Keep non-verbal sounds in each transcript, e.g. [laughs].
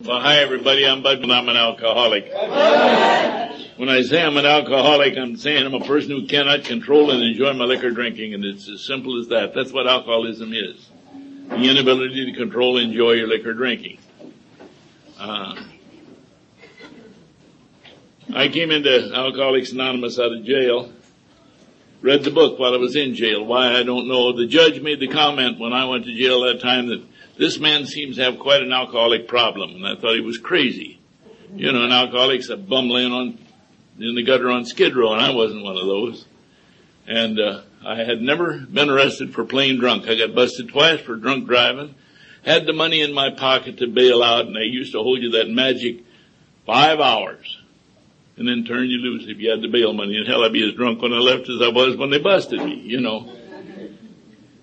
Well, hi everybody. I'm Bud and I'm an alcoholic. When I say I'm an alcoholic, I'm saying I'm a person who cannot control and enjoy my liquor drinking, and it's as simple as that. That's what alcoholism is. The inability to control and enjoy your liquor drinking. Uh, I came into Alcoholics Anonymous out of jail. Read the book while I was in jail. Why, I don't know. The judge made the comment when I went to jail that time that this man seems to have quite an alcoholic problem, and I thought he was crazy. You know, an alcoholic's a bum laying on, in the gutter on Skid Row, and I wasn't one of those. And, uh, I had never been arrested for playing drunk. I got busted twice for drunk driving, had the money in my pocket to bail out, and they used to hold you that magic five hours, and then turn you loose if you had the bail money. And hell, I'd be as drunk when I left as I was when they busted me, you know.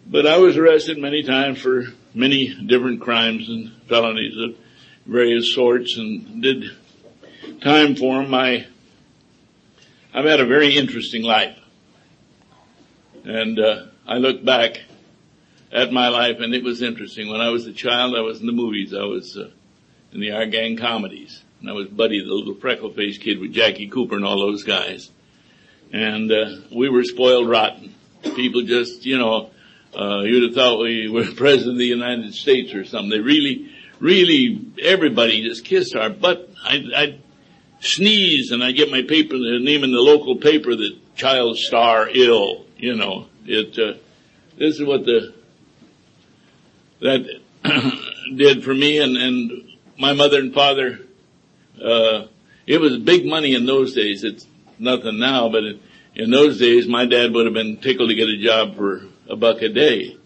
But I was arrested many times for many different crimes and felonies of various sorts and did time for them. I, I've had a very interesting life. And, uh, I look back at my life and it was interesting. When I was a child, I was in the movies. I was, uh, in the Our Gang comedies. And I was Buddy, the little freckle-faced kid with Jackie Cooper and all those guys. And, uh, we were spoiled rotten. People just, you know, uh, you'd have thought we were [laughs] president of the United States or something. They really, really, everybody just kissed our butt. I, I'd sneeze and I'd get my paper, the name in the local paper that child star ill, you know, it, uh, this is what the, that [clears throat] did for me and, and my mother and father, uh, it was big money in those days. It's nothing now, but it, in those days, my dad would have been tickled to get a job for a buck a day.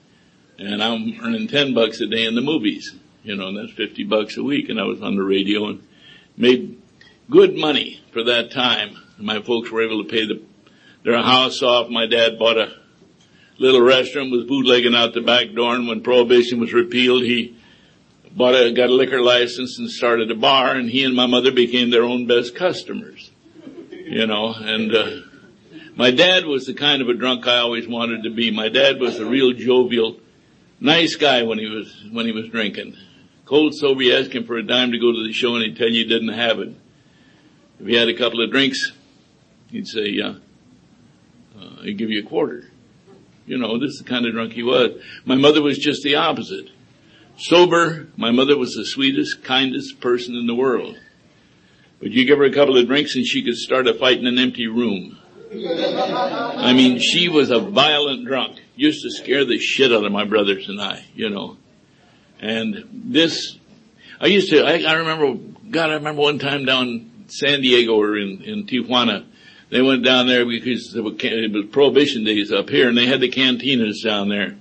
And I'm earning 10 bucks a day in the movies, you know, and that's 50 bucks a week. And I was on the radio and made good money for that time. My folks were able to pay the, their house off. My dad bought a little restaurant, was bootlegging out the back door. And when prohibition was repealed, he bought a, got a liquor license and started a bar and he and my mother became their own best customers, you know, and, uh, my dad was the kind of a drunk I always wanted to be. My dad was a real jovial, nice guy when he was, when he was drinking. Cold sober, you ask him for a dime to go to the show and he'd tell you he didn't have it. If he had a couple of drinks, he'd say, yeah, uh, he'd give you a quarter. You know, this is the kind of drunk he was. My mother was just the opposite. Sober, my mother was the sweetest, kindest person in the world. But you give her a couple of drinks and she could start a fight in an empty room. I mean, she was a violent drunk. Used to scare the shit out of my brothers and I, you know. And this, I used to, I, I remember, God, I remember one time down San Diego or in, in Tijuana, they went down there because it was, prohibition days up here and they had the cantinas down there.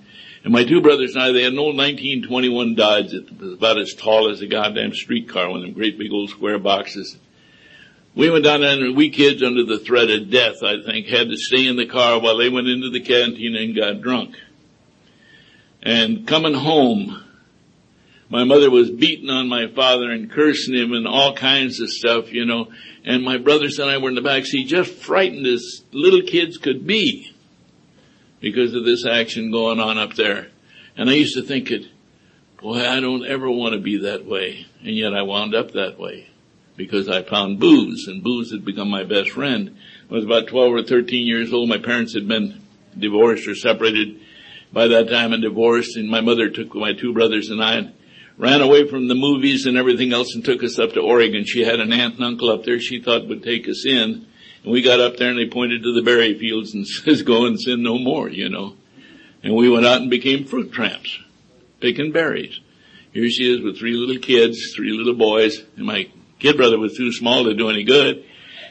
And my two brothers and I, they had an old 1921 Dodge that was about as tall as a goddamn streetcar, one of them great big old square boxes. We went down there and we kids under the threat of death, I think, had to stay in the car while they went into the canteen and got drunk. And coming home, my mother was beating on my father and cursing him and all kinds of stuff, you know, and my brothers and I were in the back seat just frightened as little kids could be because of this action going on up there. And I used to think it, boy, I don't ever want to be that way. And yet I wound up that way because I found booze and booze had become my best friend. I was about 12 or 13 years old. My parents had been divorced or separated by that time and divorced and my mother took my two brothers and I and ran away from the movies and everything else and took us up to Oregon. She had an aunt and uncle up there she thought would take us in. And we got up there and they pointed to the berry fields and [laughs] says, go and sin no more, you know. And we went out and became fruit tramps, picking berries. Here she is with three little kids, three little boys, and my kid brother was too small to do any good.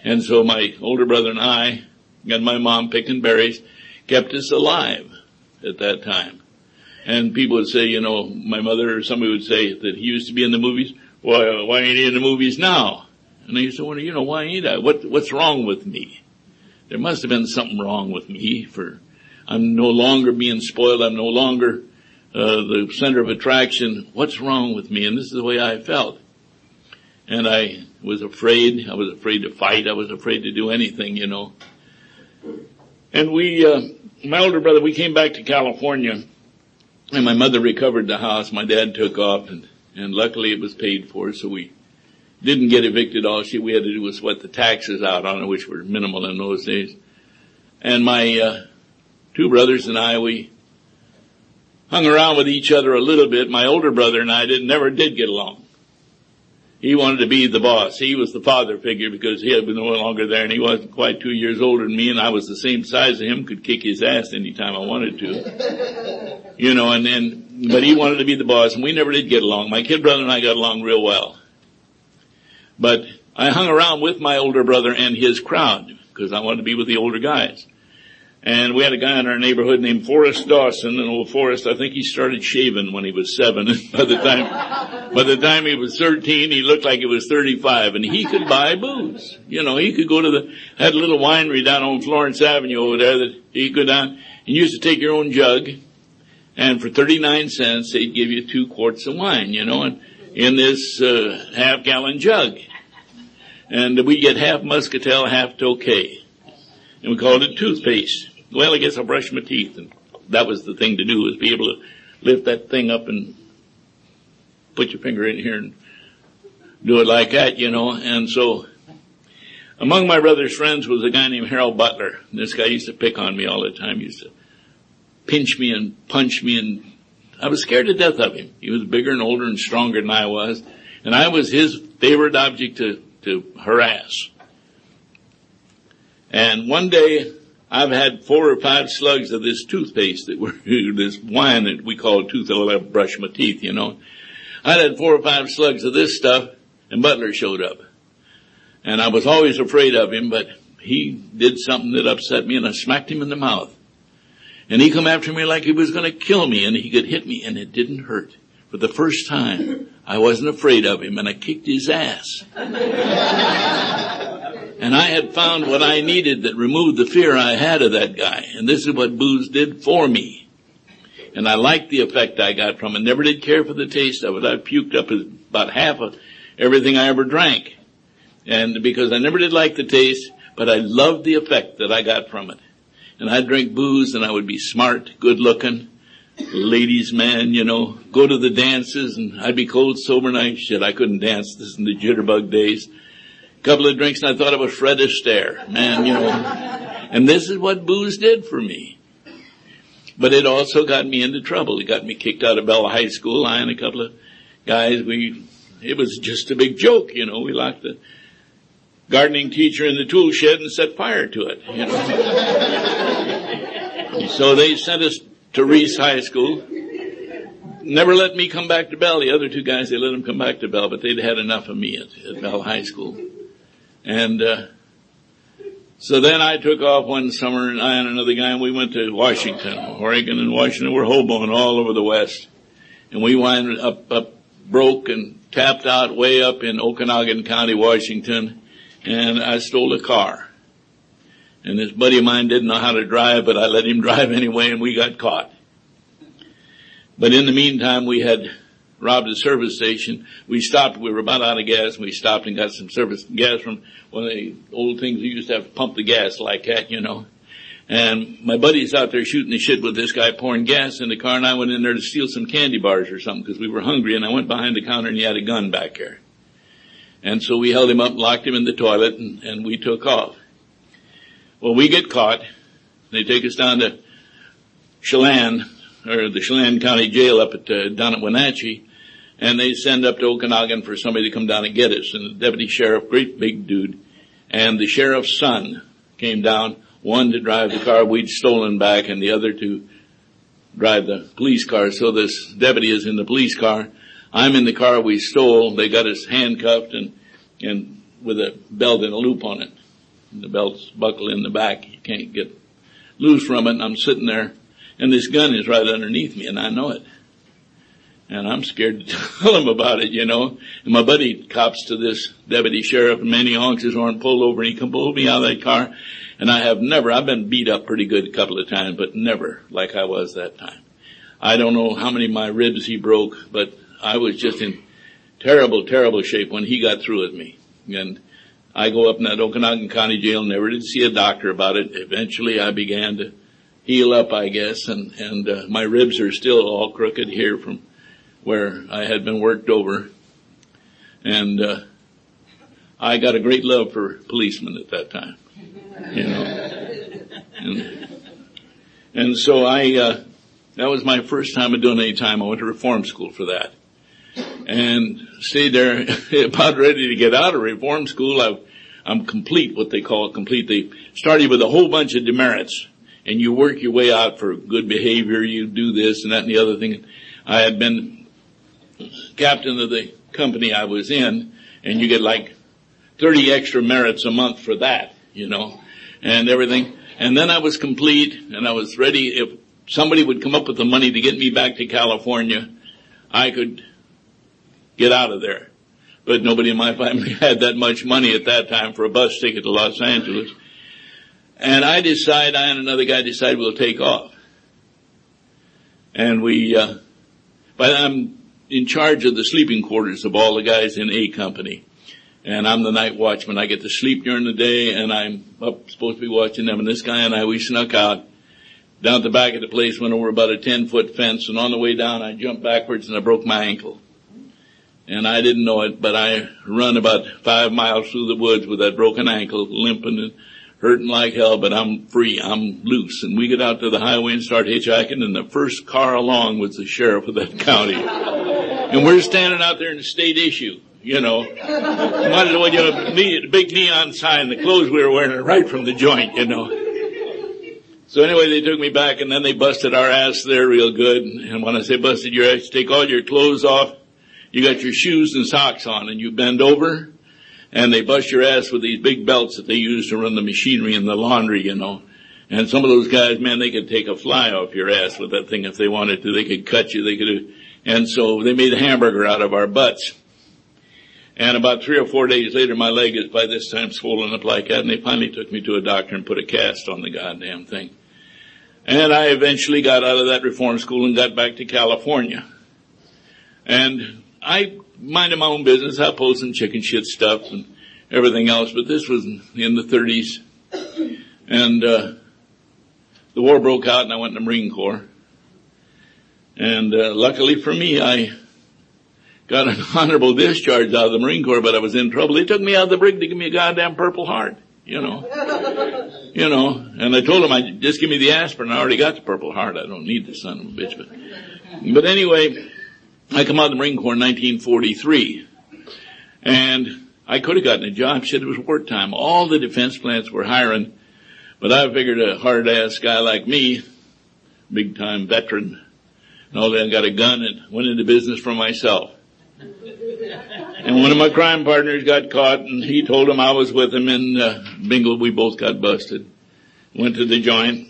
And so my older brother and I and my mom picking berries kept us alive at that time. And people would say, you know, my mother or somebody would say that he used to be in the movies. Why, why ain't he in the movies now? And I used to wonder, you know, why ain't I? What, what's wrong with me? There must have been something wrong with me for, I'm no longer being spoiled. I'm no longer, uh, the center of attraction. What's wrong with me? And this is the way I felt and I was afraid. I was afraid to fight. I was afraid to do anything, you know. And we, uh, my older brother, we came back to California and my mother recovered the house. My dad took off and And luckily it was paid for, so we didn't get evicted. All she, we had to do was sweat the taxes out on it, which were minimal in those days. And my, uh, two brothers and I, we hung around with each other a little bit. My older brother and I did, never did get along. He wanted to be the boss. He was the father figure because he had been no longer there and he wasn't quite two years older than me and I was the same size as him, could kick his ass anytime I wanted to. [laughs] You know, and then, but he wanted to be the boss and we never did get along. My kid brother and I got along real well. But I hung around with my older brother and his crowd because I wanted to be with the older guys. And we had a guy in our neighborhood named Forrest Dawson, and old Forrest, I think he started shaving when he was seven. [laughs] by the time, by the time he was 13, he looked like he was 35, and he could buy booze. You know, he could go to the, had a little winery down on Florence Avenue over there that he could go down, and you used to take your own jug, and for 39 cents, they'd give you two quarts of wine, you know, and in this, uh, half gallon jug. And we get half muscatel, half tokay. And we called it toothpaste well, I guess I'll brush my teeth. And that was the thing to do was be able to lift that thing up and put your finger in here and do it like that, you know. And so among my brother's friends was a guy named Harold Butler. This guy used to pick on me all the time. He used to pinch me and punch me and I was scared to death of him. He was bigger and older and stronger than I was. And I was his favorite object to, to harass. And one day I've had four or five slugs of this toothpaste that were, [laughs] this wine that we call tooth oil. I brush my teeth, you know. I'd had four or five slugs of this stuff and Butler showed up. And I was always afraid of him, but he did something that upset me and I smacked him in the mouth. And he come after me like he was going to kill me and he could hit me and it didn't hurt. For the first time, I wasn't afraid of him and I kicked his ass. [laughs] And I had found what I needed that removed the fear I had of that guy. And this is what booze did for me. And I liked the effect I got from it. Never did care for the taste of it. I puked up about half of everything I ever drank. And because I never did like the taste, but I loved the effect that I got from it. And I'd drink booze and I would be smart, good looking, ladies man, you know, go to the dances and I'd be cold sober night. Shit, I couldn't dance. This is in the jitterbug days couple of drinks and I thought it was Fred Astaire. Man, you know. And this is what booze did for me. But it also got me into trouble. It got me kicked out of Bella High School. I and a couple of guys, we, it was just a big joke, you know. We locked the gardening teacher in the tool shed and set fire to it, you know. so they sent us to Riis High School. Never let me come back to Bell. The other two guys, they let them come back to Bell, but they'd had enough of me at, at Bell High School. And, uh, so then I took off one summer and I and another guy and we went to Washington, Oregon and Washington. We're hoboing all over the West. And we wound up, up, broke and tapped out way up in Okanogan County, Washington. And I stole a car. And this buddy of mine didn't know how to drive, but I let him [laughs] drive anyway and we got caught. But in the meantime, we had robbed a service station. We stopped, we were about out of gas, and we stopped and got some service gas from one of the old things we used to have to pump the gas like that, you know. And my buddy's out there shooting the shit with this guy pouring gas in the car and I went in there to steal some candy bars or something because we were hungry and I went behind the counter and he had a gun back there. And so we held him up, locked him in the toilet and, and we took off. Well, we get caught. They take us down to Chelan, or the Chelan County Jail up at, uh, down at Wenatchee and they send up to Okanogan for somebody to come down and get us. And the deputy sheriff, great big dude, and the sheriff's son came down, one to drive the car we'd stolen back and the other to drive the police car. So this deputy is in the police car. I'm in the car we stole. They got us handcuffed and, and with a belt and a loop on it. The belt's buckled in the back. You can't get loose from it. And I'm sitting there and this gun is right underneath me and I know it. And I'm scared to [laughs] tell him about it, you know. And my buddy cops to this deputy sheriff and Manny honks his horn, pulled over and he come pull me out of that car. And I have never, I've been beat up pretty good a couple of times, but never like I was that time. I don't know how many of my ribs he broke, but I was just in terrible, terrible shape when he got through with me. And I go up in that Okanogan County jail, never did see a doctor about it. Eventually I began to heal up, I guess, and, and, uh, my ribs are still all crooked here from where I had been worked over. And, uh, I got a great love for policemen at that time, you know. And, and so I, uh, that was my first time of doing any time. I went to reform school for that and stayed there [laughs] about ready to get out of reform school. I, I'm complete, what they call complete. They started with a whole bunch of demerits and you work your way out for good behavior. You do this and that and the other thing. I had been captain of the company I was in and you get like 30 extra merits a month for that, you know, and everything. And then I was complete and I was ready. If somebody would come up with the money to get me back to California, I could get out of there. But nobody in my family [laughs] had that much money at that time for a bus ticket to Los Angeles. And I decide, I and another guy decide we'll take off. And we, uh, but I'm in charge of the sleeping quarters of all the guys in A company. And I'm the night watchman. I get to sleep during the day and I'm up supposed to be watching them. And this guy and I, we snuck out down at the back of the place, went over about a 10 foot fence and on the way down I jumped backwards and I broke my ankle. And I didn't know it, but I run about five miles through the woods with that broken ankle, limping and hurting like hell, but I'm free. I'm loose. And we get out to the highway and start hitchhiking and the first car along was the sheriff of that county. [laughs] and we're standing out there in the state issue, you know. Might as well get a big neon sign, the clothes we were wearing are right from the joint, you know. So anyway, they took me back and then they busted our ass there real good. And when I say busted your ass, take all your clothes off. You got your shoes and socks on and you bend over and they bust your ass with these big belts that they use to run the machinery and the laundry, you know. And some of those guys, man, they could take a fly off your ass with that thing if they wanted to. They could cut you. They could, and so they made a hamburger out of our butts. And about three or four days later, my leg is by this time swollen up like that, and they finally took me to a doctor and put a cast on the goddamn thing. And I eventually got out of that reform school and got back to California. And I minded my own business. I pulled some chicken shit stuff and everything else, but this was in the 30s. And, uh, the war broke out and I went in the Marine Corps. And, uh, luckily for me, I got an [laughs] honorable discharge out of the Marine Corps, but I was in trouble. They took me out of the brig to give me a goddamn purple heart, you know. [laughs] you know, and I told them I just give me the aspirin. I already got the purple heart. I don't need the son of a bitch, but, but anyway, I come out of the Marine Corps in 1943 and I could have gotten a job. Shit, it was wartime. All the defense plants were hiring, but I figured a hard ass guy like me, big time veteran, and all that, got a gun and went into business for myself. And one of my crime partners got caught and he told him I was with him in uh, Bingle. We both got busted. Went to the joint,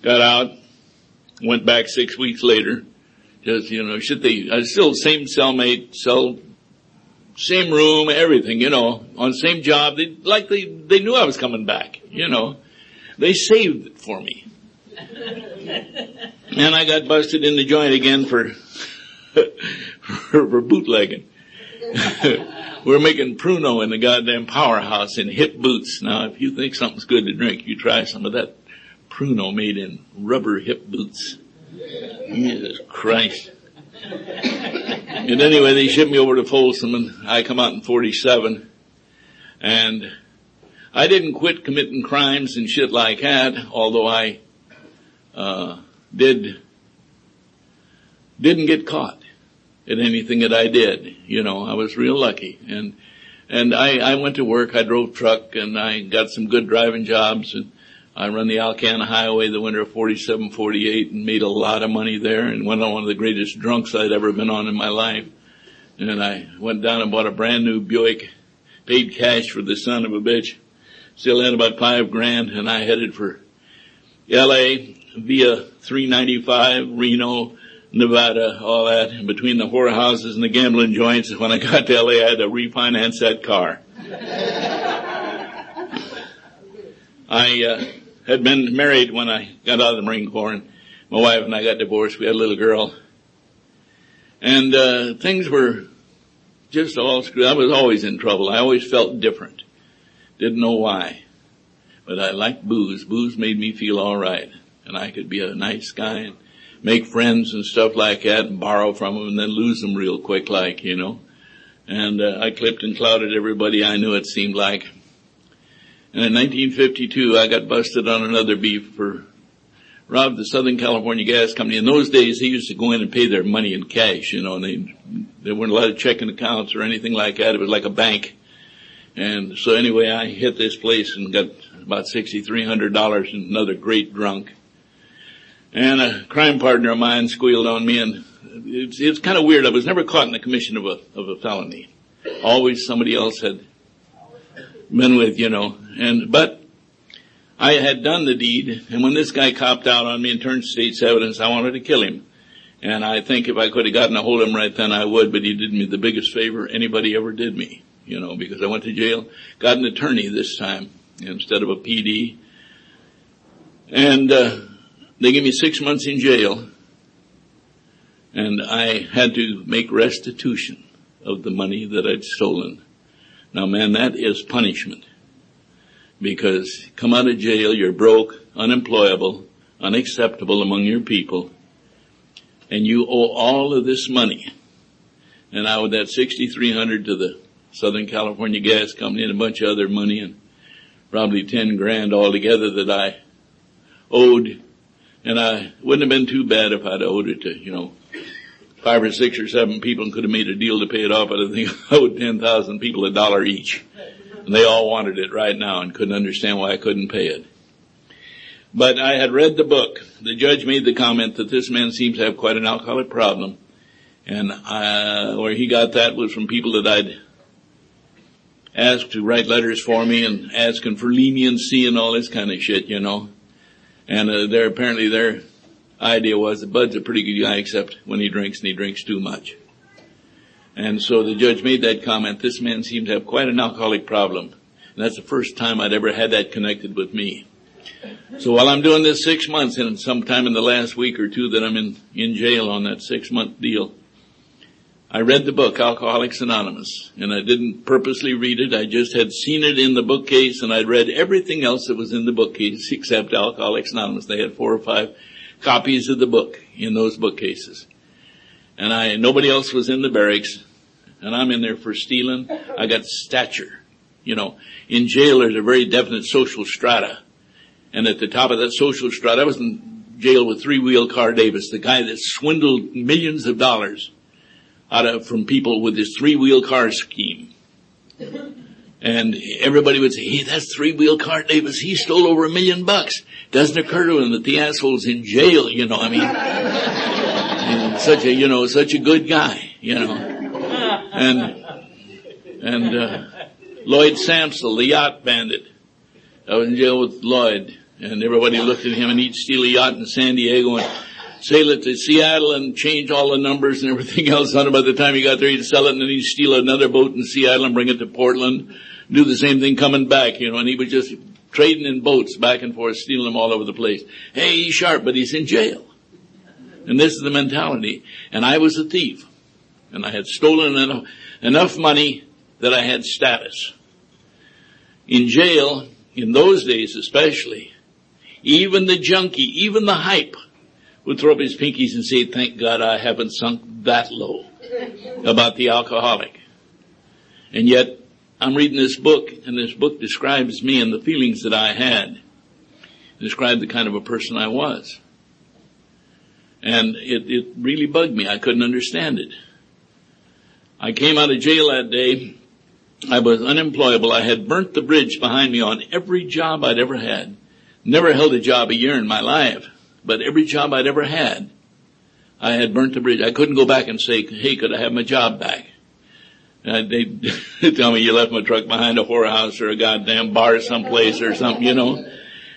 got out, went back six weeks later just, you know, should they, I still same cellmate, cell, same room, everything, you know, on same job. They, like they, they knew I was coming back, you know. They saved it for me. And I got busted in the joint again for, [laughs] for, bootlegging. [laughs] We're making Pruno in the goddamn powerhouse in hip boots. Now, if you think something's good to drink, you try some of that Pruno made in rubber hip boots. Jesus Christ. And anyway, they shipped me over to Folsom and I come out in 47 and I didn't quit committing crimes and shit like that, although I, uh, did, didn't get caught in anything that I did. You know, I was real lucky and, and I, I went to work, I drove truck and I got some good driving jobs and I run the Alcana Highway the winter of 47, 48 and made a lot of money there and went on one of the greatest drunks I'd ever been on in my life. And I went down and bought a brand new Buick, paid cash for the son of a bitch, still had about five grand and I headed for LA via 395, Reno, Nevada, all that. Between the whorehouses and the gambling joints, when I got to LA, I had to refinance that car. I, uh, had been married when I got out of the Marine Corps and my wife and I got divorced. We had a little girl and, uh, things were just all screwed. I was always in trouble. I always felt different. Didn't know why, but I liked booze. Booze made me feel all right and I could be a nice guy and make friends and stuff like that and borrow from them and then lose them real quick like, you know. And uh, I clipped and clouded everybody I knew it seemed like. And in 1952 I got busted on another beef for robbed the Southern California Gas Company. In those days, they used to go in and pay their money in cash, you know, and they, there weren't a lot of checking accounts or anything like that. It was like a bank. And so anyway, I hit this place and got about $6,300 and another great drunk. And a crime partner of mine squealed on me and it's, it's kind of weird. I was never caught in the commission of a, of a felony. Always somebody else had been with, you know, and, but I had done the deed, and when this guy copped out on me and turned state's evidence, I wanted to kill him. And I think if I could have gotten a hold of him right then, I would, but he did me the biggest favor anybody ever did me, you know, because I went to jail, got an attorney this time instead of a PD. And, uh, they gave me six months in jail, and I had to make restitution of the money that I'd stolen. Now man, that is punishment because come out of jail, you're broke, unemployable, unacceptable among your people, and you owe all of this money. And I owed that 6300 to the Southern California Gas Company and a bunch of other money and probably 10 grand altogether that I owed. And I wouldn't have been too bad if I'd owed it to, you know, five or six or seven people and could have made a deal to pay it off. But I think [laughs] I owed 10,000 people a dollar each. And they all wanted it right now and couldn't understand why I couldn't pay it. But I had read the book. The judge made the comment that this man seems to have quite an alcoholic problem. And uh, where he got that was from people that I'd asked to write letters for me and asking for leniency and all this kind of shit, you know. And uh, their apparently their idea was that Bud's a pretty good guy except when he drinks and he drinks too much. And so the judge made that comment, this man seems to have quite an alcoholic problem. And that's the first time I'd ever had that connected with me. So while I'm doing this six months and sometime in the last week or two that I'm in, in jail on that six month deal, I read the book, Alcoholics Anonymous, and I didn't purposely read it. I just had seen it in the bookcase and I'd read everything else that was in the bookcase except Alcoholics Anonymous. They had four or five copies of the book in those bookcases and I, nobody else was in the barracks, and I'm in there for stealing. I got stature. You know, in jail there's a very definite social strata. And at the top of that social strata, I was in jail with three wheel car Davis, the guy that swindled millions of dollars out of, from people with his three wheel car scheme. And everybody would say, hey, that's three wheel car Davis. He stole over a million bucks. Doesn't occur to him that the asshole's in jail, you know, I mean such a, you know, such a good guy, you know. And, and, uh, Lloyd Sampsell, the yacht bandit. I was in jail with Lloyd and everybody looked at him and he'd steal a yacht in San Diego and sail it to Seattle and change all the numbers and everything else on it. By the time he got there, he'd sell it and then he'd steal another boat in Seattle and bring it to Portland, do the same thing coming back, you know, and he was just trading in boats back and forth, stealing them all over the place. Hey, he's sharp, but he's in jail. And this is the mentality. And I was a thief. And I had stolen enough, enough money that I had status. In jail, in those days especially, even the junkie, even the hype would throw up his pinkies and say, thank God I haven't sunk that low about the alcoholic. And yet, I'm reading this book, and this book describes me and the feelings that I had. Described the kind of a person I was. And it, it really bugged me. I couldn't understand it. I came out of jail that day. I was unemployable. I had burnt the bridge behind me on every job I'd ever had. Never held a job a year in my life, but every job I'd ever had, I had burnt the bridge. I couldn't go back and say, hey, could I have my job back? Uh, they [laughs] tell me you left my truck behind a whorehouse or a goddamn bar someplace or something, you know.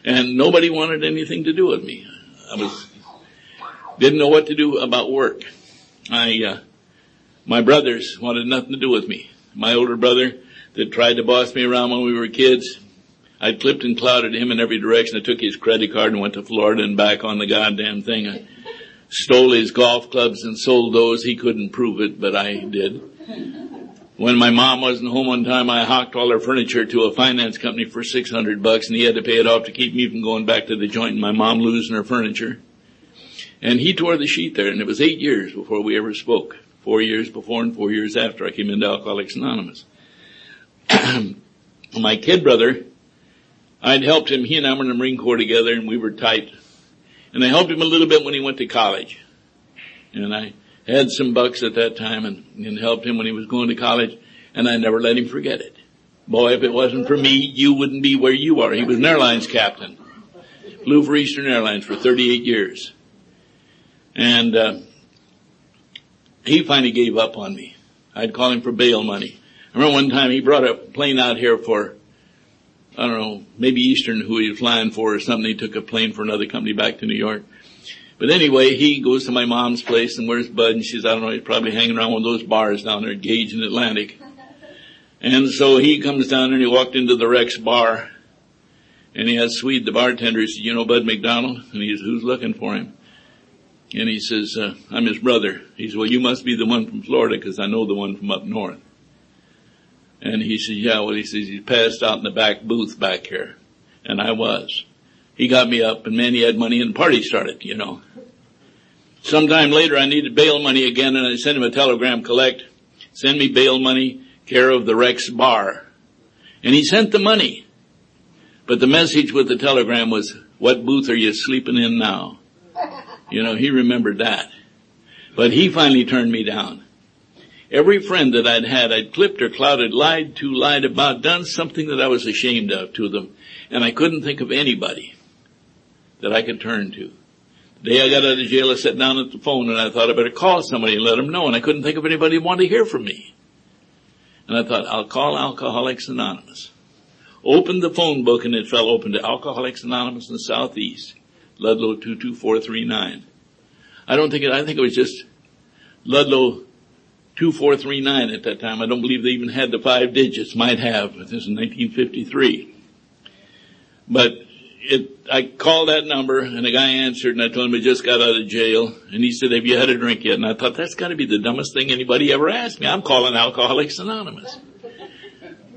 And nobody wanted anything to do with me. I was didn't know what to do about work. I, uh, my brothers wanted nothing to do with me. My older brother that tried to boss me around when we were kids, I clipped and clouded him in every direction. I took his credit card and went to Florida and back on the goddamn thing. I stole his golf clubs and sold those. He couldn't prove it, but I did. When my mom wasn't home one time, I hawked all her furniture to a finance company for 600 bucks and he had to pay it off to keep me from going back to the joint and my mom losing her furniture. And he tore the sheet there and it was eight years before we ever spoke. Four years before and four years after I came into Alcoholics Anonymous. [clears throat] My kid brother, I'd helped him, he and I were in the Marine Corps together and we were tight. And I helped him a little bit when he went to college. And I had some bucks at that time and, and helped him when he was going to college and I never let him forget it. Boy, if it wasn't for me, you wouldn't be where you are. He was an airlines captain. Flew for Eastern Airlines for 38 years. And, uh, he finally gave up on me. I'd call him for bail money. I remember one time he brought a plane out here for, I don't know, maybe Eastern who he was flying for or something. He took a plane for another company back to New York. But anyway, he goes to my mom's place and where's Bud? And she says, I don't know, he's probably hanging around one of those bars down there, Gage in Atlantic. And so he comes down and he walked into the Rex bar and he has Swede, the bartender, he says, you know Bud McDonald? And he says, who's looking for him? And he says, uh, I'm his brother. He says, well, you must be the one from Florida because I know the one from up north. And he says, yeah, well, he says, he's passed out in the back booth back here. And I was. He got me up and man, he had money and the party started, you know. Sometime later I needed bail money again and I sent him a telegram collect, send me bail money, care of the Rex bar. And he sent the money. But the message with the telegram was, what booth are you sleeping in now? You know, he remembered that. But he finally turned me down. Every friend that I'd had, I'd clipped or clouded, lied to, lied about, done something that I was ashamed of to them. And I couldn't think of anybody that I could turn to. The day I got out of jail, I sat down at the phone and I thought I better call somebody and let them know. And I couldn't think of anybody who wanted to hear from me. And I thought, I'll call Alcoholics Anonymous. Opened the phone book and it fell open to Alcoholics Anonymous in the Southeast. Ludlow 22439. I don't think it, I think it was just Ludlow 2439 at that time. I don't believe they even had the five digits. Might have. This is 1953. But it, I called that number and the guy answered and I told him I just got out of jail and he said, have you had a drink yet? And I thought that's gotta be the dumbest thing anybody ever asked me. I'm calling Alcoholics Anonymous.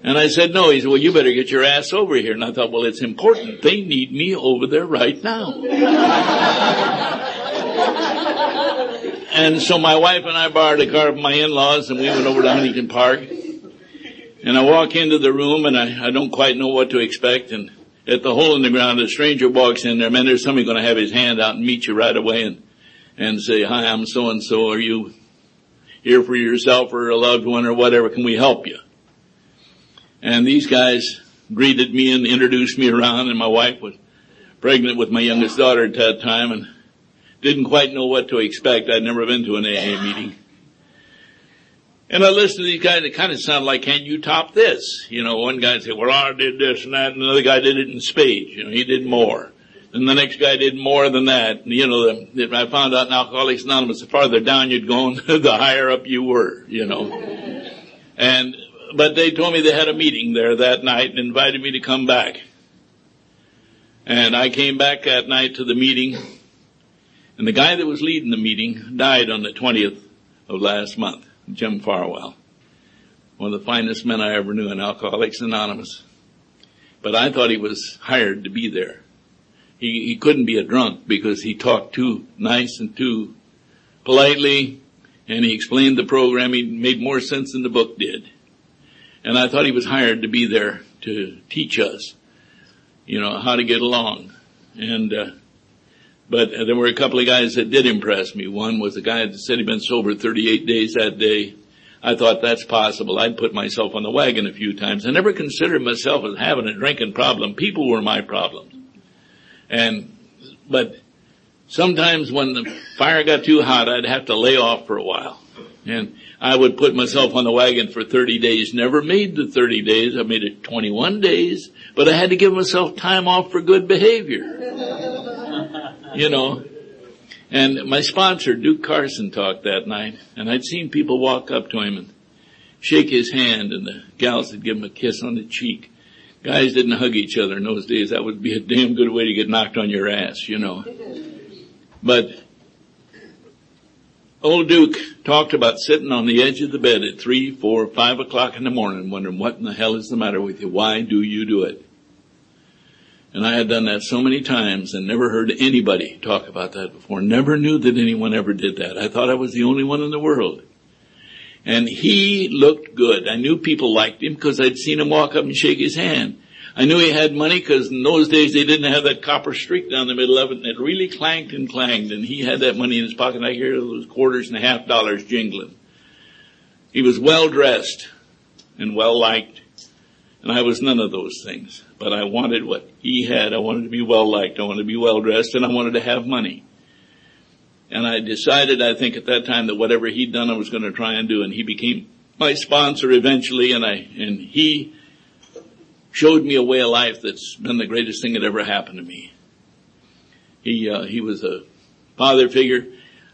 And I said, no. He said, well, you better get your ass over here. And I thought, well, it's important. They need me over there right now. [laughs] and so my wife and I borrowed a car from my in-laws and we went over to Huntington Park. And I walk into the room and I, I don't quite know what to expect. And at the hole in the ground, a stranger walks in there. Man, there's somebody going to have his hand out and meet you right away and, and say, hi, I'm so and so. Are you here for yourself or a loved one or whatever? Can we help you? And these guys greeted me and introduced me around and my wife was pregnant with my youngest daughter at that time and didn't quite know what to expect. I'd never been to an AA meeting. And I listened to these guys, it kind of sounded like, can you top this? You know, one guy said, well, I did this and that, and another guy did it in spades. You know, he did more. And the next guy did more than that. And, you know, the, I found out in Alcoholics Anonymous, the farther down you'd gone, [laughs] the higher up you were, you know. And but they told me they had a meeting there that night and invited me to come back. And I came back that night to the meeting and the guy that was leading the meeting died on the 20th of last month, Jim Farwell. One of the finest men I ever knew in Alcoholics Anonymous. But I thought he was hired to be there. He, he couldn't be a drunk because he talked too nice and too politely and he explained the program. He made more sense than the book did. And I thought he was hired to be there to teach us, you know, how to get along. And, uh, but uh, there were a couple of guys that did impress me. One was a guy that said he'd been sober 38 days that day. I thought that's possible. I'd put myself on the wagon a few times. I never considered myself as having a drinking problem. People were my problems. And, but sometimes when the fire got too hot, I'd have to lay off for a while. And I would put myself on the wagon for 30 days. Never made the 30 days. I made it 21 days, but I had to give myself time off for good behavior. You know. And my sponsor, Duke Carson, talked that night, and I'd seen people walk up to him and shake his hand, and the gals would give him a kiss on the cheek. Guys didn't hug each other in those days. That would be a damn good way to get knocked on your ass, you know. But Old Duke talked about sitting on the edge of the bed at three, four, five o'clock in the morning wondering what in the hell is the matter with you? Why do you do it? And I had done that so many times and never heard anybody talk about that before. Never knew that anyone ever did that. I thought I was the only one in the world. And he looked good. I knew people liked him because I'd seen him walk up and shake his hand. I knew he had money because in those days they didn't have that copper streak down the middle of it and it really clanked and clanged and he had that money in his pocket. I hear those quarters and a half dollars jingling. He was well dressed and well liked and I was none of those things, but I wanted what he had. I wanted to be well liked. I wanted to be well dressed and I wanted to have money. And I decided, I think at that time that whatever he'd done, I was going to try and do. And he became my sponsor eventually and I, and he showed me a way of life that's been the greatest thing that ever happened to me. He, uh, he was a father figure.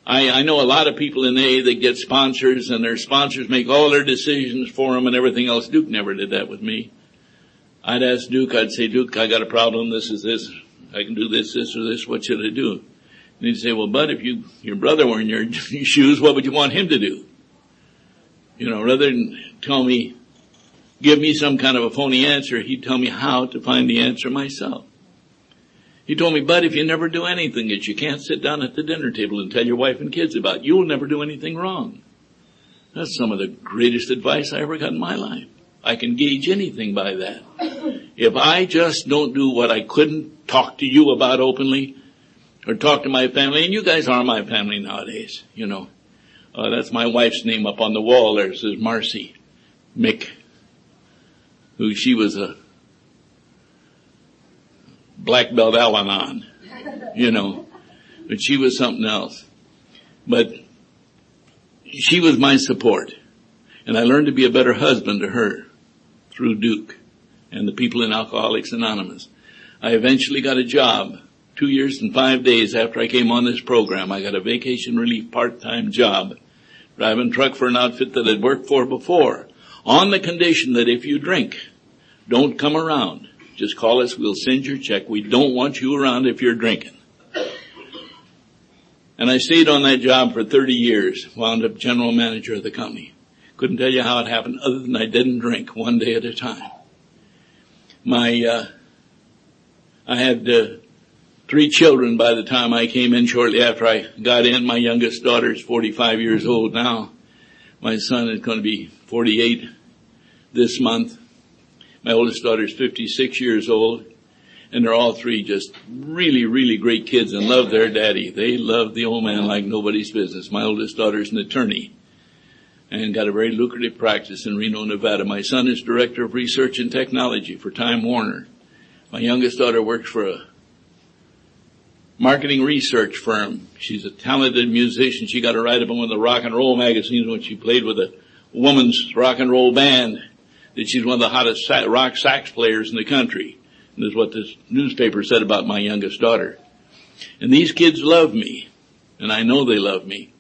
I, I know a lot of people in A that get sponsors and their sponsors make all their decisions for them and everything else. Duke never did that with me. I'd ask Duke, I'd say, Duke, I got a problem. This is this. I can do this, this, or this. What should I do? And he'd say, well, bud, if you, your brother were in your [laughs] shoes, what would you want him to do? You know, rather than tell me, give me some kind of a phony answer, he'd tell me how to find the answer myself. He told me, bud, if you never do anything that you can't sit down at the dinner table and tell your wife and kids about, you'll never do anything wrong. That's some of the greatest advice I ever got in my life. I can gauge anything by that. If I just don't do what I couldn't talk to you about openly, or talk to my family, and you guys are my family nowadays, you know. Uh, that's my wife's name up on the wall there. Says Marcy Mick, who she was a black belt Al-Anon, you know, but she was something else. But she was my support and I learned to be a better husband to her through Duke and the people in Alcoholics Anonymous. I eventually got a job two years and five days after I came on this program. I got a vacation relief part-time job driving truck for an outfit that I'd worked for before on the condition that if you drink, don't come around. Just call us. We'll send your check. We don't want you around if you're drinking. And I stayed on that job for 30 years, wound up general manager of the company. Couldn't tell you how it happened other than I didn't drink one day at a time. My, uh, I had, uh, three children by the time I came in shortly after I got in. My youngest daughter is 45 years old now. My son is going to be 48 this month. My oldest daughter is 56 years old and they're all three just really, really great kids and love their daddy. They love the old man like nobody's business. My oldest daughter is an attorney and got a very lucrative practice in Reno, Nevada. My son is director of research and technology for Time Warner. My youngest daughter works for a marketing research firm. She's a talented musician. She got a write up in one of the rock and roll magazines when she played with a woman's rock and roll band that she's one of the hottest rock sax players in the country. And this is what this newspaper said about my youngest daughter. And these kids love me. And I know they love me.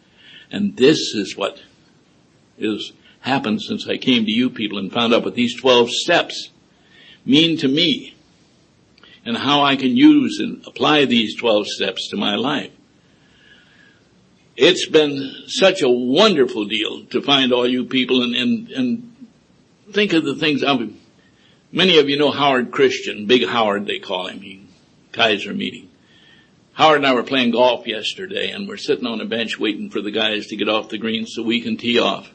And this is what is happened since I came to you people and found out what these 12 steps mean to me and how I can use and apply these 12 steps to my life. It's been such a wonderful deal to find all you people and, and, and think of the things I've, many of you know Howard Christian, Big Howard they call him, he, Kaiser meeting. Howard and I were playing golf yesterday and we're sitting on a bench waiting for the guys to get off the green so we can tee off.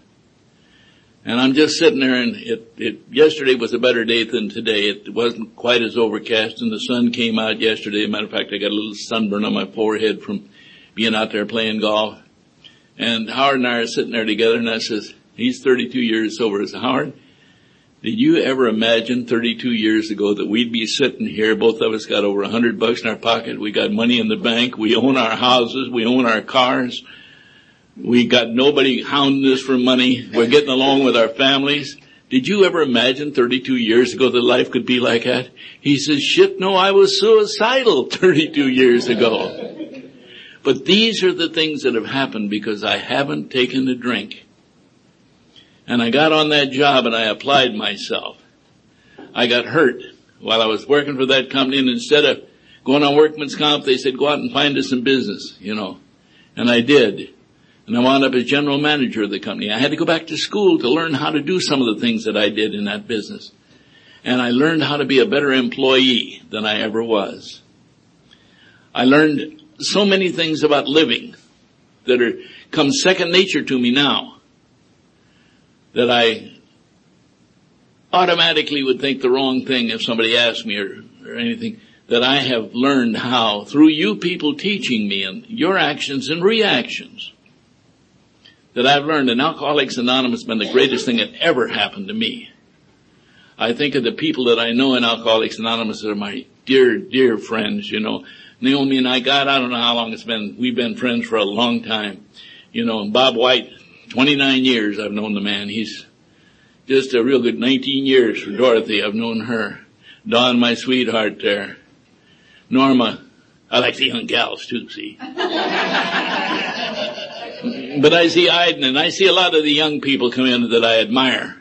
And I'm just sitting there and it, it, yesterday was a better day than today. It wasn't quite as overcast and the sun came out yesterday. matter of fact, I got a little sunburn on my forehead from being out there playing golf. And Howard and I are sitting there together and I says, he's 32 years sober. I said, Howard, did you ever imagine 32 years ago that we'd be sitting here, both of us got over 100 bucks in our pocket, we got money in the bank, we own our houses, we own our cars, we got nobody hounding us for money, we're getting along with our families. Did you ever imagine 32 years ago that life could be like that? He says, shit, no, I was suicidal [laughs] 32 years ago. But these are the things that have happened because I haven't taken a drink. And I got on that job and I applied myself. I got hurt while I was working for that company and instead of going on workman's comp, they said, go out and find us some business, you know. And I did. And I wound up as general manager of the company. I had to go back to school to learn how to do some of the things that I did in that business. And I learned how to be a better employee than I ever was. I learned so many things about living that are come second nature to me now that I automatically would think the wrong thing if somebody asked me or, or anything that I have learned how through you people teaching me and your actions and reactions that I've learned and Alcoholics Anonymous has been the greatest thing that ever happened to me. I think of the people that I know in Alcoholics Anonymous that are my dear, dear friends, you know. Naomi and I, God, I don't know how long it's been. We've been friends for a long time. You know, and Bob White, 29 years I've known the man. He's just a real good 19 years for Dorothy. I've known her. Don, my sweetheart there. Norma, I like the young gals too, see. [laughs] but I see Iden and I see a lot of the young people come in that I admire.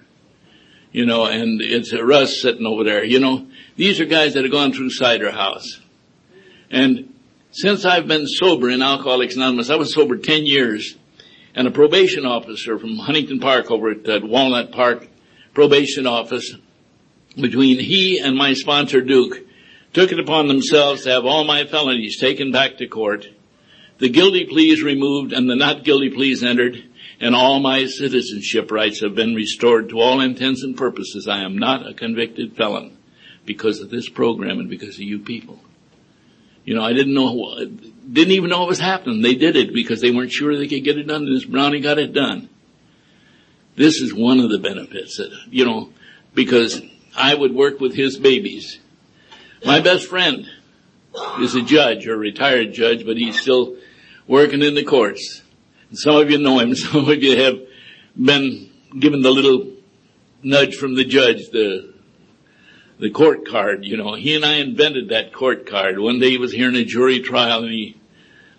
You know, and it's Russ sitting over there. You know, these are guys that have gone through Cider House. And since I've been sober in Alcoholics Anonymous, I was sober 10 years and a probation officer from Huntington Park over at Walnut Park probation office between he and my sponsor Duke took it upon themselves to have all my felonies taken back to court, the guilty pleas removed and the not guilty pleas entered, and all my citizenship rights have been restored to all intents and purposes. I am not a convicted felon because of this program and because of you people. You know, I didn't know, didn't even know it was happening. They did it because they weren't sure they could get it done and this Brownie got it done. This is one of the benefits that, you know, because I would work with his babies. My best friend is a judge or a retired judge, but he's still working in the courts. Some of you know him. [laughs] Some of you have been given the little nudge from the judge, the, the court card, you know. He and I invented that court card. One day he was hearing a jury trial and he,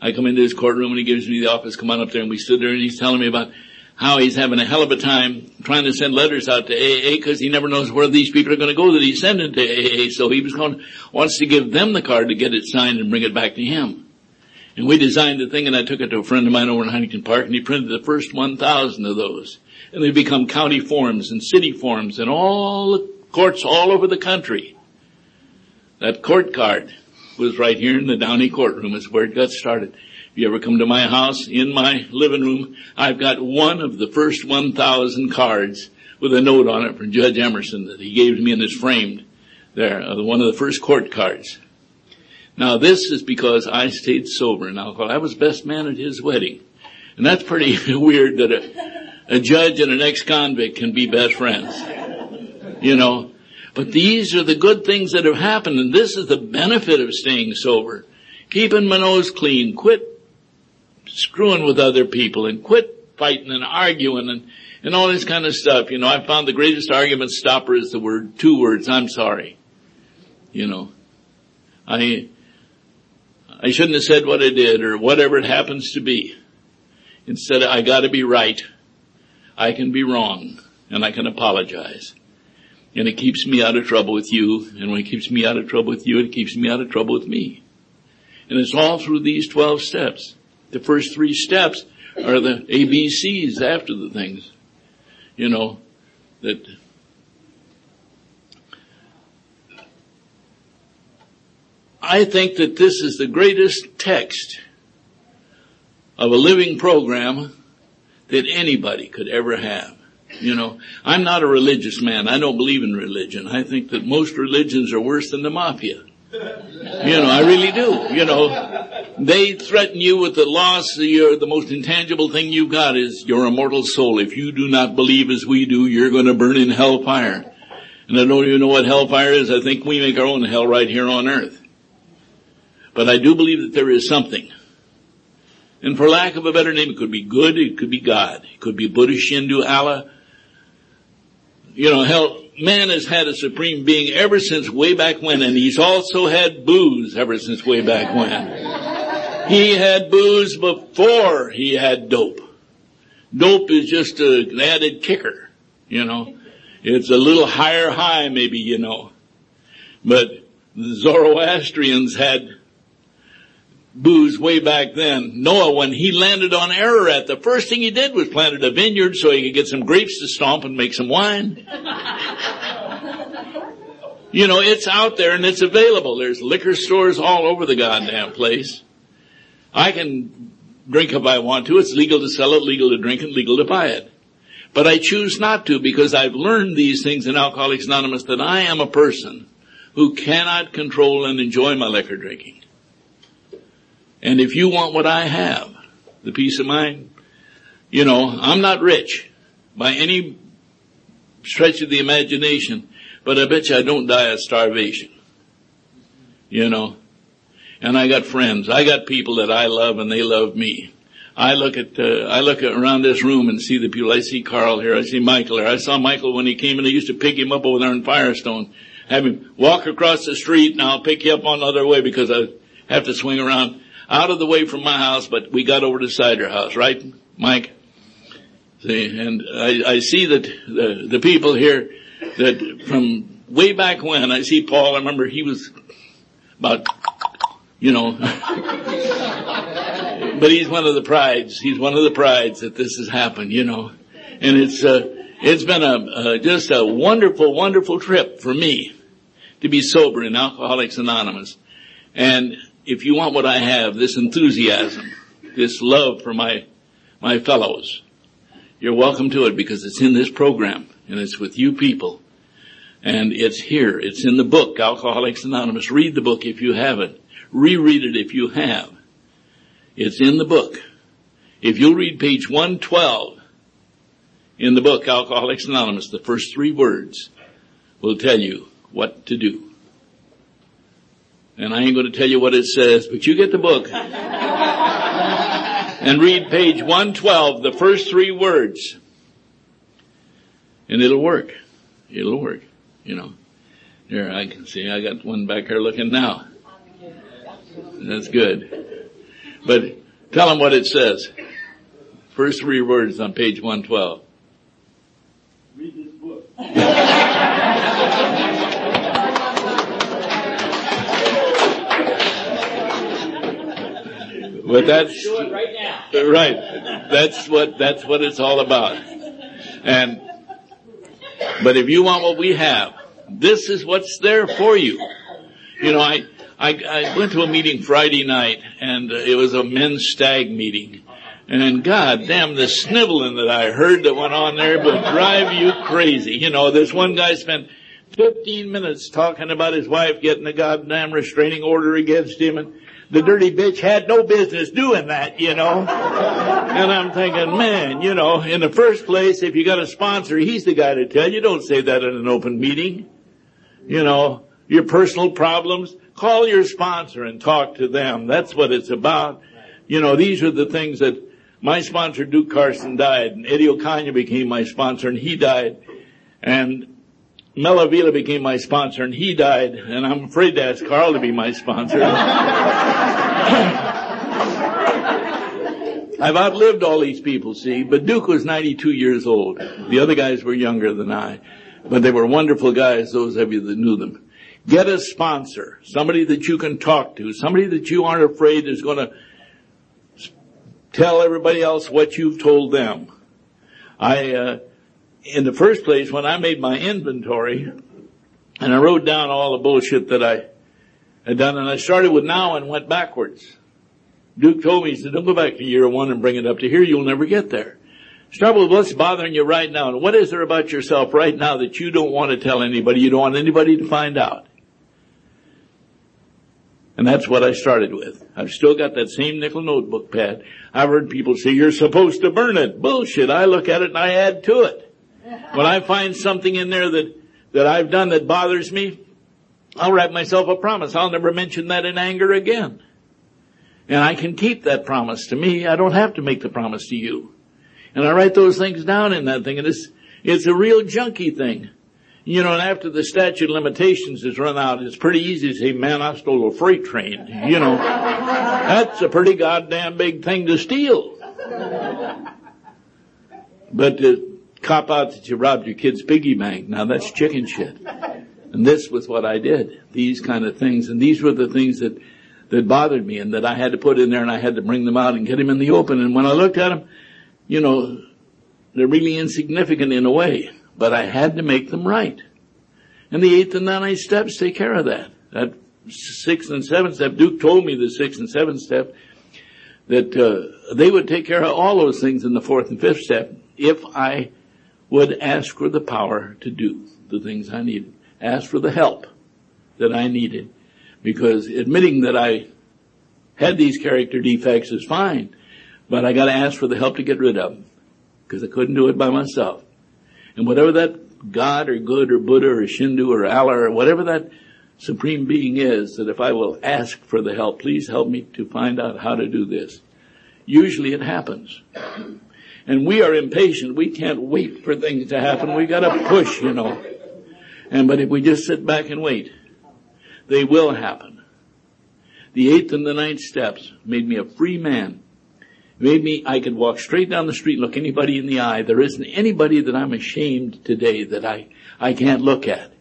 I come into his courtroom and he gives me the office, come on up there and we stood there and he's telling me about how he's having a hell of a time trying to send letters out to AA because he never knows where these people are going to go that he's sending to AA. So he was going, wants to give them the card to get it signed and bring it back to him. And we designed the thing and I took it to a friend of mine over in Huntington Park and he printed the first 1,000 of those. And they become county forms and city forms and all the courts all over the country. That court card was right here in the Downey courtroom is where it got started If you ever come to my house, in my living room, I've got one of the first 1,000 cards with a note on it from Judge Emerson that he gave to me and it's framed there, uh, one of the first court cards. Now this is because I stayed sober in alcohol. I was best man at his wedding. And that's pretty [laughs] weird that a, a judge and an ex-convict can be best friends. You know, but these are the good things that have happened and this is the benefit of staying sober. Keeping my nose clean, quit screwing with other people and quit fighting and arguing and, and all this kind of stuff. You know, I found the greatest argument stopper is the word, two words, I'm sorry. You know, I, I shouldn't have said what I did or whatever it happens to be. Instead, I gotta be right. I can be wrong and I can apologize. And it keeps me out of trouble with you. And when it keeps me out of trouble with you, it keeps me out of trouble with me. And it's all through these 12 steps. The first three steps are the ABCs after the things. You know, that I think that this is the greatest text of a living program that anybody could ever have. You know, I'm not a religious man. I don't believe in religion. I think that most religions are worse than the mafia. You know, I really do. You know, they threaten you with the loss of your, the most intangible thing you've got is your immortal soul. If you do not believe as we do, you're going to burn in hellfire. And I don't even know what hellfire is. I think we make our own hell right here on earth. But I do believe that there is something. And for lack of a better name, it could be good, it could be God. It could be Buddha, Hindu, Allah. You know, hell, man has had a supreme being ever since way back when, and he's also had booze ever since way back when. He had booze before he had dope. Dope is just an added kicker, you know. It's a little higher high maybe, you know. But the Zoroastrians had booze way back then. Noah, when he landed on Ararat, the first thing he did was planted a vineyard so he could get some grapes to stomp and make some wine. You know, it's out there and it's available. There's liquor stores all over the goddamn place. I can drink if I want to. It's legal to sell it, legal to drink it, legal to buy it. But I choose not to because I've learned these things in Alcoholics Anonymous that I am a person who cannot control and enjoy my liquor drinking. And if you want what I have, the peace of mind, you know, I'm not rich by any stretch of the imagination, but I bet you I don't die of starvation. You know, and I got friends. I got people that I love and they love me. I look at, uh, I look around this room and see the people. I see Carl here. I see Michael here. I saw Michael when he came and I used to pick him up over there in Firestone. Have him walk across the street and I'll pick you up on the other way because I have to swing around out of the way from my house, but we got over to Cider House, right, Mike? See, and I, I see that the, the people here that from way back when, I see Paul, I remember he was about, you know, [laughs] but he's one of the prides. He's one of the prides that this has happened, you know, and it's, uh, it's been a, uh, just a wonderful, wonderful trip for me to be sober in Alcoholics Anonymous. And if you want what I have, this enthusiasm, this love for my, my fellows, you're welcome to it because it's in this program and it's with you people. And it's here. It's in the book, Alcoholics Anonymous. Read the book if you haven't. Reread it if you have. It's in the book. If you'll read page 112 in the book, Alcoholics Anonymous, the first three words will tell you what to do. And I ain't going to tell you what it says, but you get the book and read page 112, the first three words. And it'll work. It'll work, you know. Here, I can see, I got one back here looking now. That's good. But tell them what it says. First three words on page 112. Read this book. [laughs] But that's Do it right now. right. That's what that's what it's all about. And but if you want what we have, this is what's there for you. You know, I I, I went to a meeting Friday night, and it was a men's stag meeting. And God damn, the sniveling that I heard that went on there would drive you crazy. You know, this one guy spent 15 minutes talking about his wife getting a goddamn restraining order against him and the dirty bitch had no business doing that, you know. And I'm thinking, man, you know, in the first place, if you got a sponsor, he's the guy to tell you. Don't say that in an open meeting. You know, your personal problems, call your sponsor and talk to them. That's what it's about. You know, these are the things that my sponsor, Duke Carson, died, and Eddie Ocaña became my sponsor, and he died. And Mel Avila became my sponsor and he died and I'm afraid to ask Carl to be my sponsor. [laughs] I've outlived all these people, see, but Duke was 92 years old. The other guys were younger than I, but they were wonderful guys, those of you that knew them. Get a sponsor, somebody that you can talk to, somebody that you aren't afraid is going to tell everybody else what you've told them. I, uh, in the first place, when I made my inventory, and I wrote down all the bullshit that I had done, and I started with now and went backwards. Duke told me, he said, don't go back to year one and bring it up to here, you'll never get there. Start with what's bothering you right now, and what is there about yourself right now that you don't want to tell anybody, you don't want anybody to find out? And that's what I started with. I've still got that same nickel notebook pad. I've heard people say, you're supposed to burn it. Bullshit. I look at it and I add to it. When I find something in there that, that I've done that bothers me, I'll write myself a promise. I'll never mention that in anger again. And I can keep that promise to me. I don't have to make the promise to you. And I write those things down in that thing and it's, it's a real junky thing. You know, and after the statute of limitations has run out, it's pretty easy to say, man, I stole a freight train. You know, that's a pretty goddamn big thing to steal. But cop out that you robbed your kid's piggy bank. Now that's chicken shit. And this was what I did. These kind of things. And these were the things that, that bothered me and that I had to put in there and I had to bring them out and get them in the open. And when I looked at them, you know, they're really insignificant in a way, but I had to make them right. And the eighth and ninth steps take care of that. That sixth and seventh step, Duke told me the sixth and seventh step, that uh, they would take care of all those things in the fourth and fifth step if I would ask for the power to do the things I needed. Ask for the help that I needed. Because admitting that I had these character defects is fine, but I gotta ask for the help to get rid of them. Because I couldn't do it by myself. And whatever that God or good or Buddha or Shindu or Allah or whatever that supreme being is, that if I will ask for the help, please help me to find out how to do this. Usually it happens. And we are impatient. We can't wait for things to happen. We gotta push, you know. And but if we just sit back and wait, they will happen. The eighth and the ninth steps made me a free man. Made me, I could walk straight down the street, and look anybody in the eye. There isn't anybody that I'm ashamed today that I, I can't look at.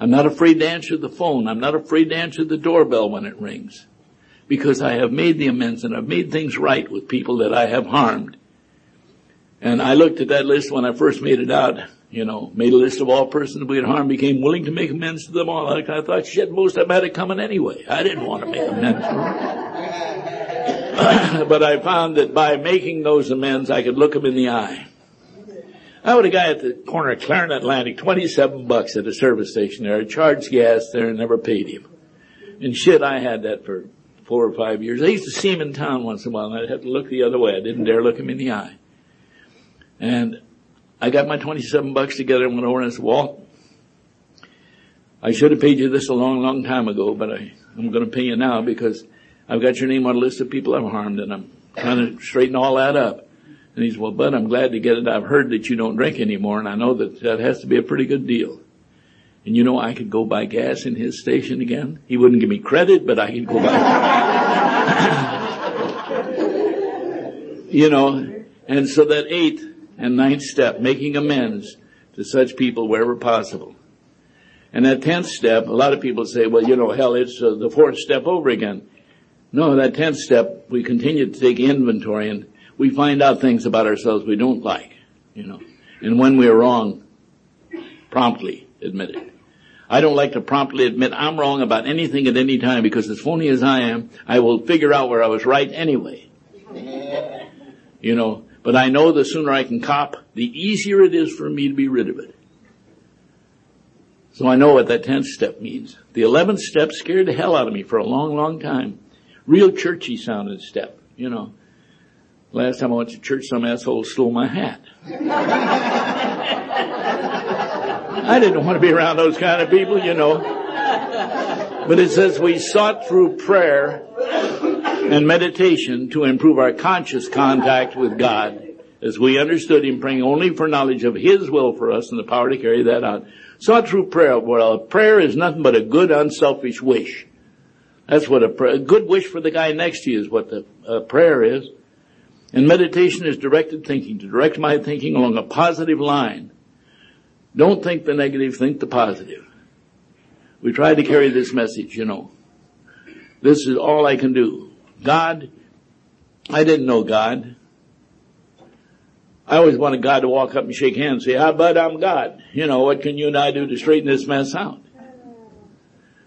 I'm not afraid to answer the phone. I'm not afraid to answer the doorbell when it rings. Because I have made the amends and I've made things right with people that I have harmed. And I looked at that list when I first made it out you know, made a list of all persons we had harmed, became willing to make amends to them all. I thought, shit, most of them had it coming anyway. I didn't want to make amends to them. but I found that by making those amends, I could look them in the eye. I had a guy at the corner of Clarendon Atlantic, 27 bucks at a service station there. I charged gas there and never paid him. And shit, I had that for four or five years. I used to see him in town once in a while and I'd have to look the other way. I didn't dare look him in the eye. And I got my 27 bucks together and went over and I said, Walt, I should have paid you this a long, long time ago, but I, I'm going to pay you now because I've got your name on a list of people I've harmed and I'm trying to straighten all that up. And he said, well, Bud, I'm glad to get it. I've heard that you don't drink anymore and I know that that has to be a pretty good deal. And you know, I could go buy gas in his station again. He wouldn't give me credit, but I could go buy. [laughs] you know, and so that eighth and ninth step, making amends to such people wherever possible. And that tenth step, a lot of people say, well, you know, hell, it's uh, the fourth step over again. No, that tenth step, we continue to take inventory and we find out things about ourselves we don't like, you know. And when we're wrong, promptly admit it. I don't like to promptly admit I'm wrong about anything at any time because as phony as I am, I will figure out where I was right anyway. You know, but I know the sooner I can cop, the easier it is for me to be rid of it. So I know what that 10th step means. The 11th step scared the hell out of me for a long, long time. Real churchy sounding step, you know. Last time I went to church, some asshole stole my hat. [laughs] I didn't want to be around those kind of people, you know. But it says we sought through prayer and meditation to improve our conscious contact with God as we understood Him praying only for knowledge of His will for us and the power to carry that out. Sought through prayer. Well, prayer is nothing but a good unselfish wish. That's what a, a good wish for the guy next to you is what the uh, prayer is. And meditation is directed thinking, to direct my thinking along a positive line. Don't think the negative, think the positive. We try to carry this message, you know. This is all I can do. God, I didn't know God. I always wanted God to walk up and shake hands and say, ah, bud, I'm God. You know, what can you and I do to straighten this mess out?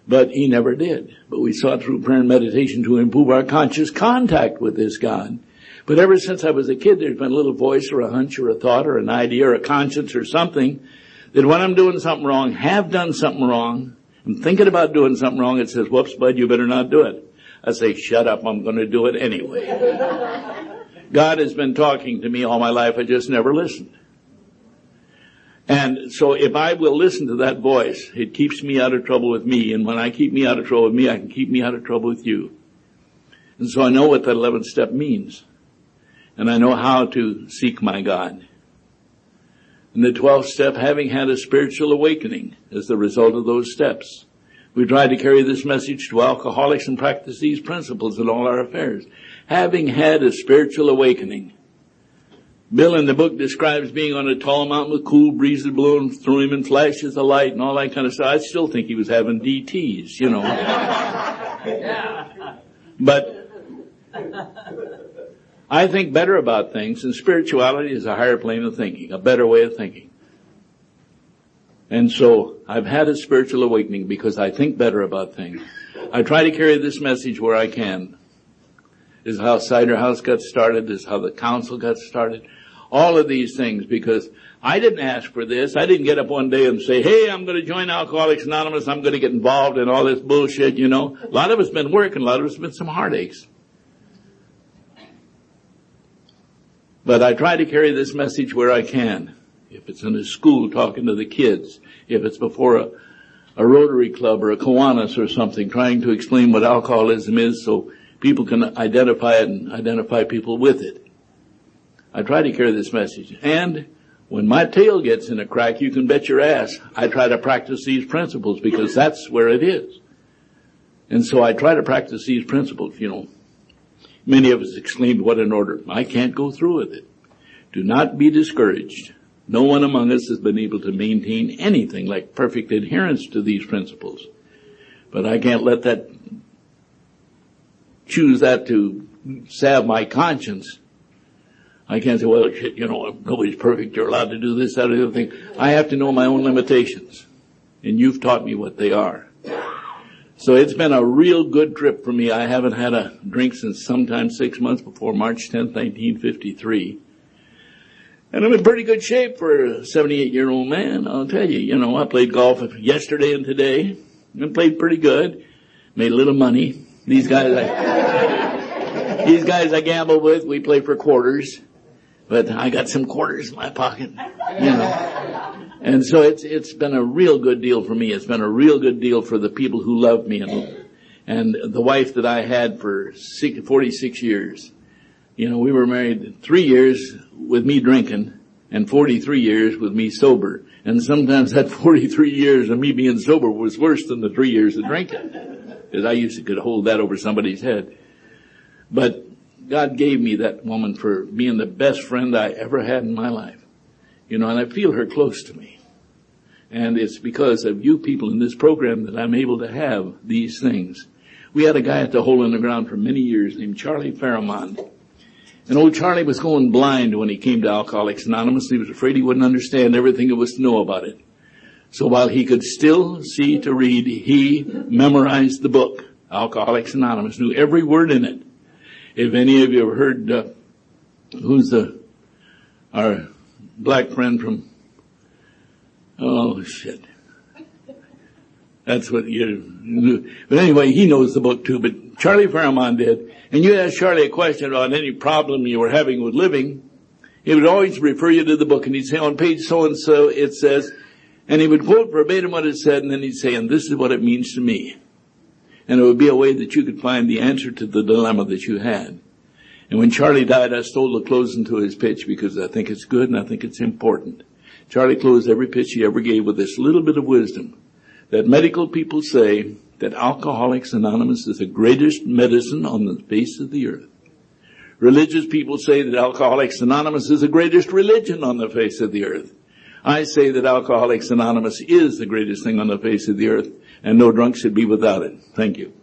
But he never did. But we sought through prayer and meditation to improve our conscious contact with this God. But ever since I was a kid, there's been a little voice or a hunch or a thought or an idea or a conscience or something that when I'm doing something wrong, have done something wrong, I'm thinking about doing something wrong, it says, whoops, bud, you better not do it. I say, shut up, I'm gonna do it anyway. God has been talking to me all my life, I just never listened. And so if I will listen to that voice, it keeps me out of trouble with me, and when I keep me out of trouble with me, I can keep me out of trouble with you. And so I know what that 11th step means. And I know how to seek my God. And the 12th step, having had a spiritual awakening as the result of those steps. We try to carry this message to alcoholics and practice these principles in all our affairs. Having had a spiritual awakening. Bill in the book describes being on a tall mountain with cool breezes blowing through him and flashes of light and all that kind of stuff. I still think he was having DTs, you know. [laughs] but I think better about things and spirituality is a higher plane of thinking, a better way of thinking. And so I've had a spiritual awakening because I think better about things. I try to carry this message where I can. This is how Cider House got started. This is how the council got started. All of these things because I didn't ask for this. I didn't get up one day and say, hey, I'm going to join Alcoholics Anonymous. I'm going to get involved in all this bullshit, you know. A lot of it's been work and a lot of it's been some heartaches. But I try to carry this message where I can. If it's in a school talking to the kids, if it's before a, a Rotary Club or a Kiwanis or something, trying to explain what alcoholism is so people can identify it and identify people with it. I try to carry this message. And when my tail gets in a crack, you can bet your ass I try to practice these principles because that's where it is. And so I try to practice these principles, you know. Many of us exclaimed, what an order. I can't go through with it. Do not be discouraged. No one among us has been able to maintain anything like perfect adherence to these principles. But I can't let that, choose that to salve my conscience. I can't say, well, shit, you know, nobody's perfect. You're allowed to do this, that, or the other thing. I have to know my own limitations. And you've taught me what they are. So it's been a real good trip for me. I haven't had a drink since sometime six months before March 10th, 1953. And I'm in pretty good shape for a 78 year old man. I'll tell you, you know, I played golf yesterday and today and played pretty good. Made a little money. These guys I, [laughs] these guys I gamble with, we play for quarters, but I got some quarters in my pocket, you know. And so it's, it's been a real good deal for me. It's been a real good deal for the people who love me and, and the wife that I had for 46 years. You know, we were married three years with me drinking and 43 years with me sober. And sometimes that [laughs] 43 years of me being sober was worse than the three years of drinking. Because I used to could hold that over somebody's head. But God gave me that woman for being the best friend I ever had in my life. You know, and I feel her close to me. And it's because of you people in this program that I'm able to have these things. We had a guy at the hole in the ground for many years named Charlie Fairmont. And old Charlie was going blind when he came to Alcoholics Anonymous. He was afraid he wouldn't understand everything there was to know about it. So while he could still see to read, he memorized the book, Alcoholics Anonymous, knew every word in it. If any of you have heard, uh, who's the, our black friend from, oh shit. That's what you, but anyway, he knows the book too, but Charlie Fairmont did. And you ask Charlie a question about any problem you were having with living, he would always refer you to the book and he'd say on page so and so it says, and he would quote verbatim what it said and then he'd say, and this is what it means to me. And it would be a way that you could find the answer to the dilemma that you had. And when Charlie died, I stole the closing to his pitch because I think it's good and I think it's important. Charlie closed every pitch he ever gave with this little bit of wisdom that medical people say that Alcoholics Anonymous is the greatest medicine on the face of the earth. Religious people say that Alcoholics Anonymous is the greatest religion on the face of the earth. I say that Alcoholics Anonymous is the greatest thing on the face of the earth and no drunk should be without it. Thank you.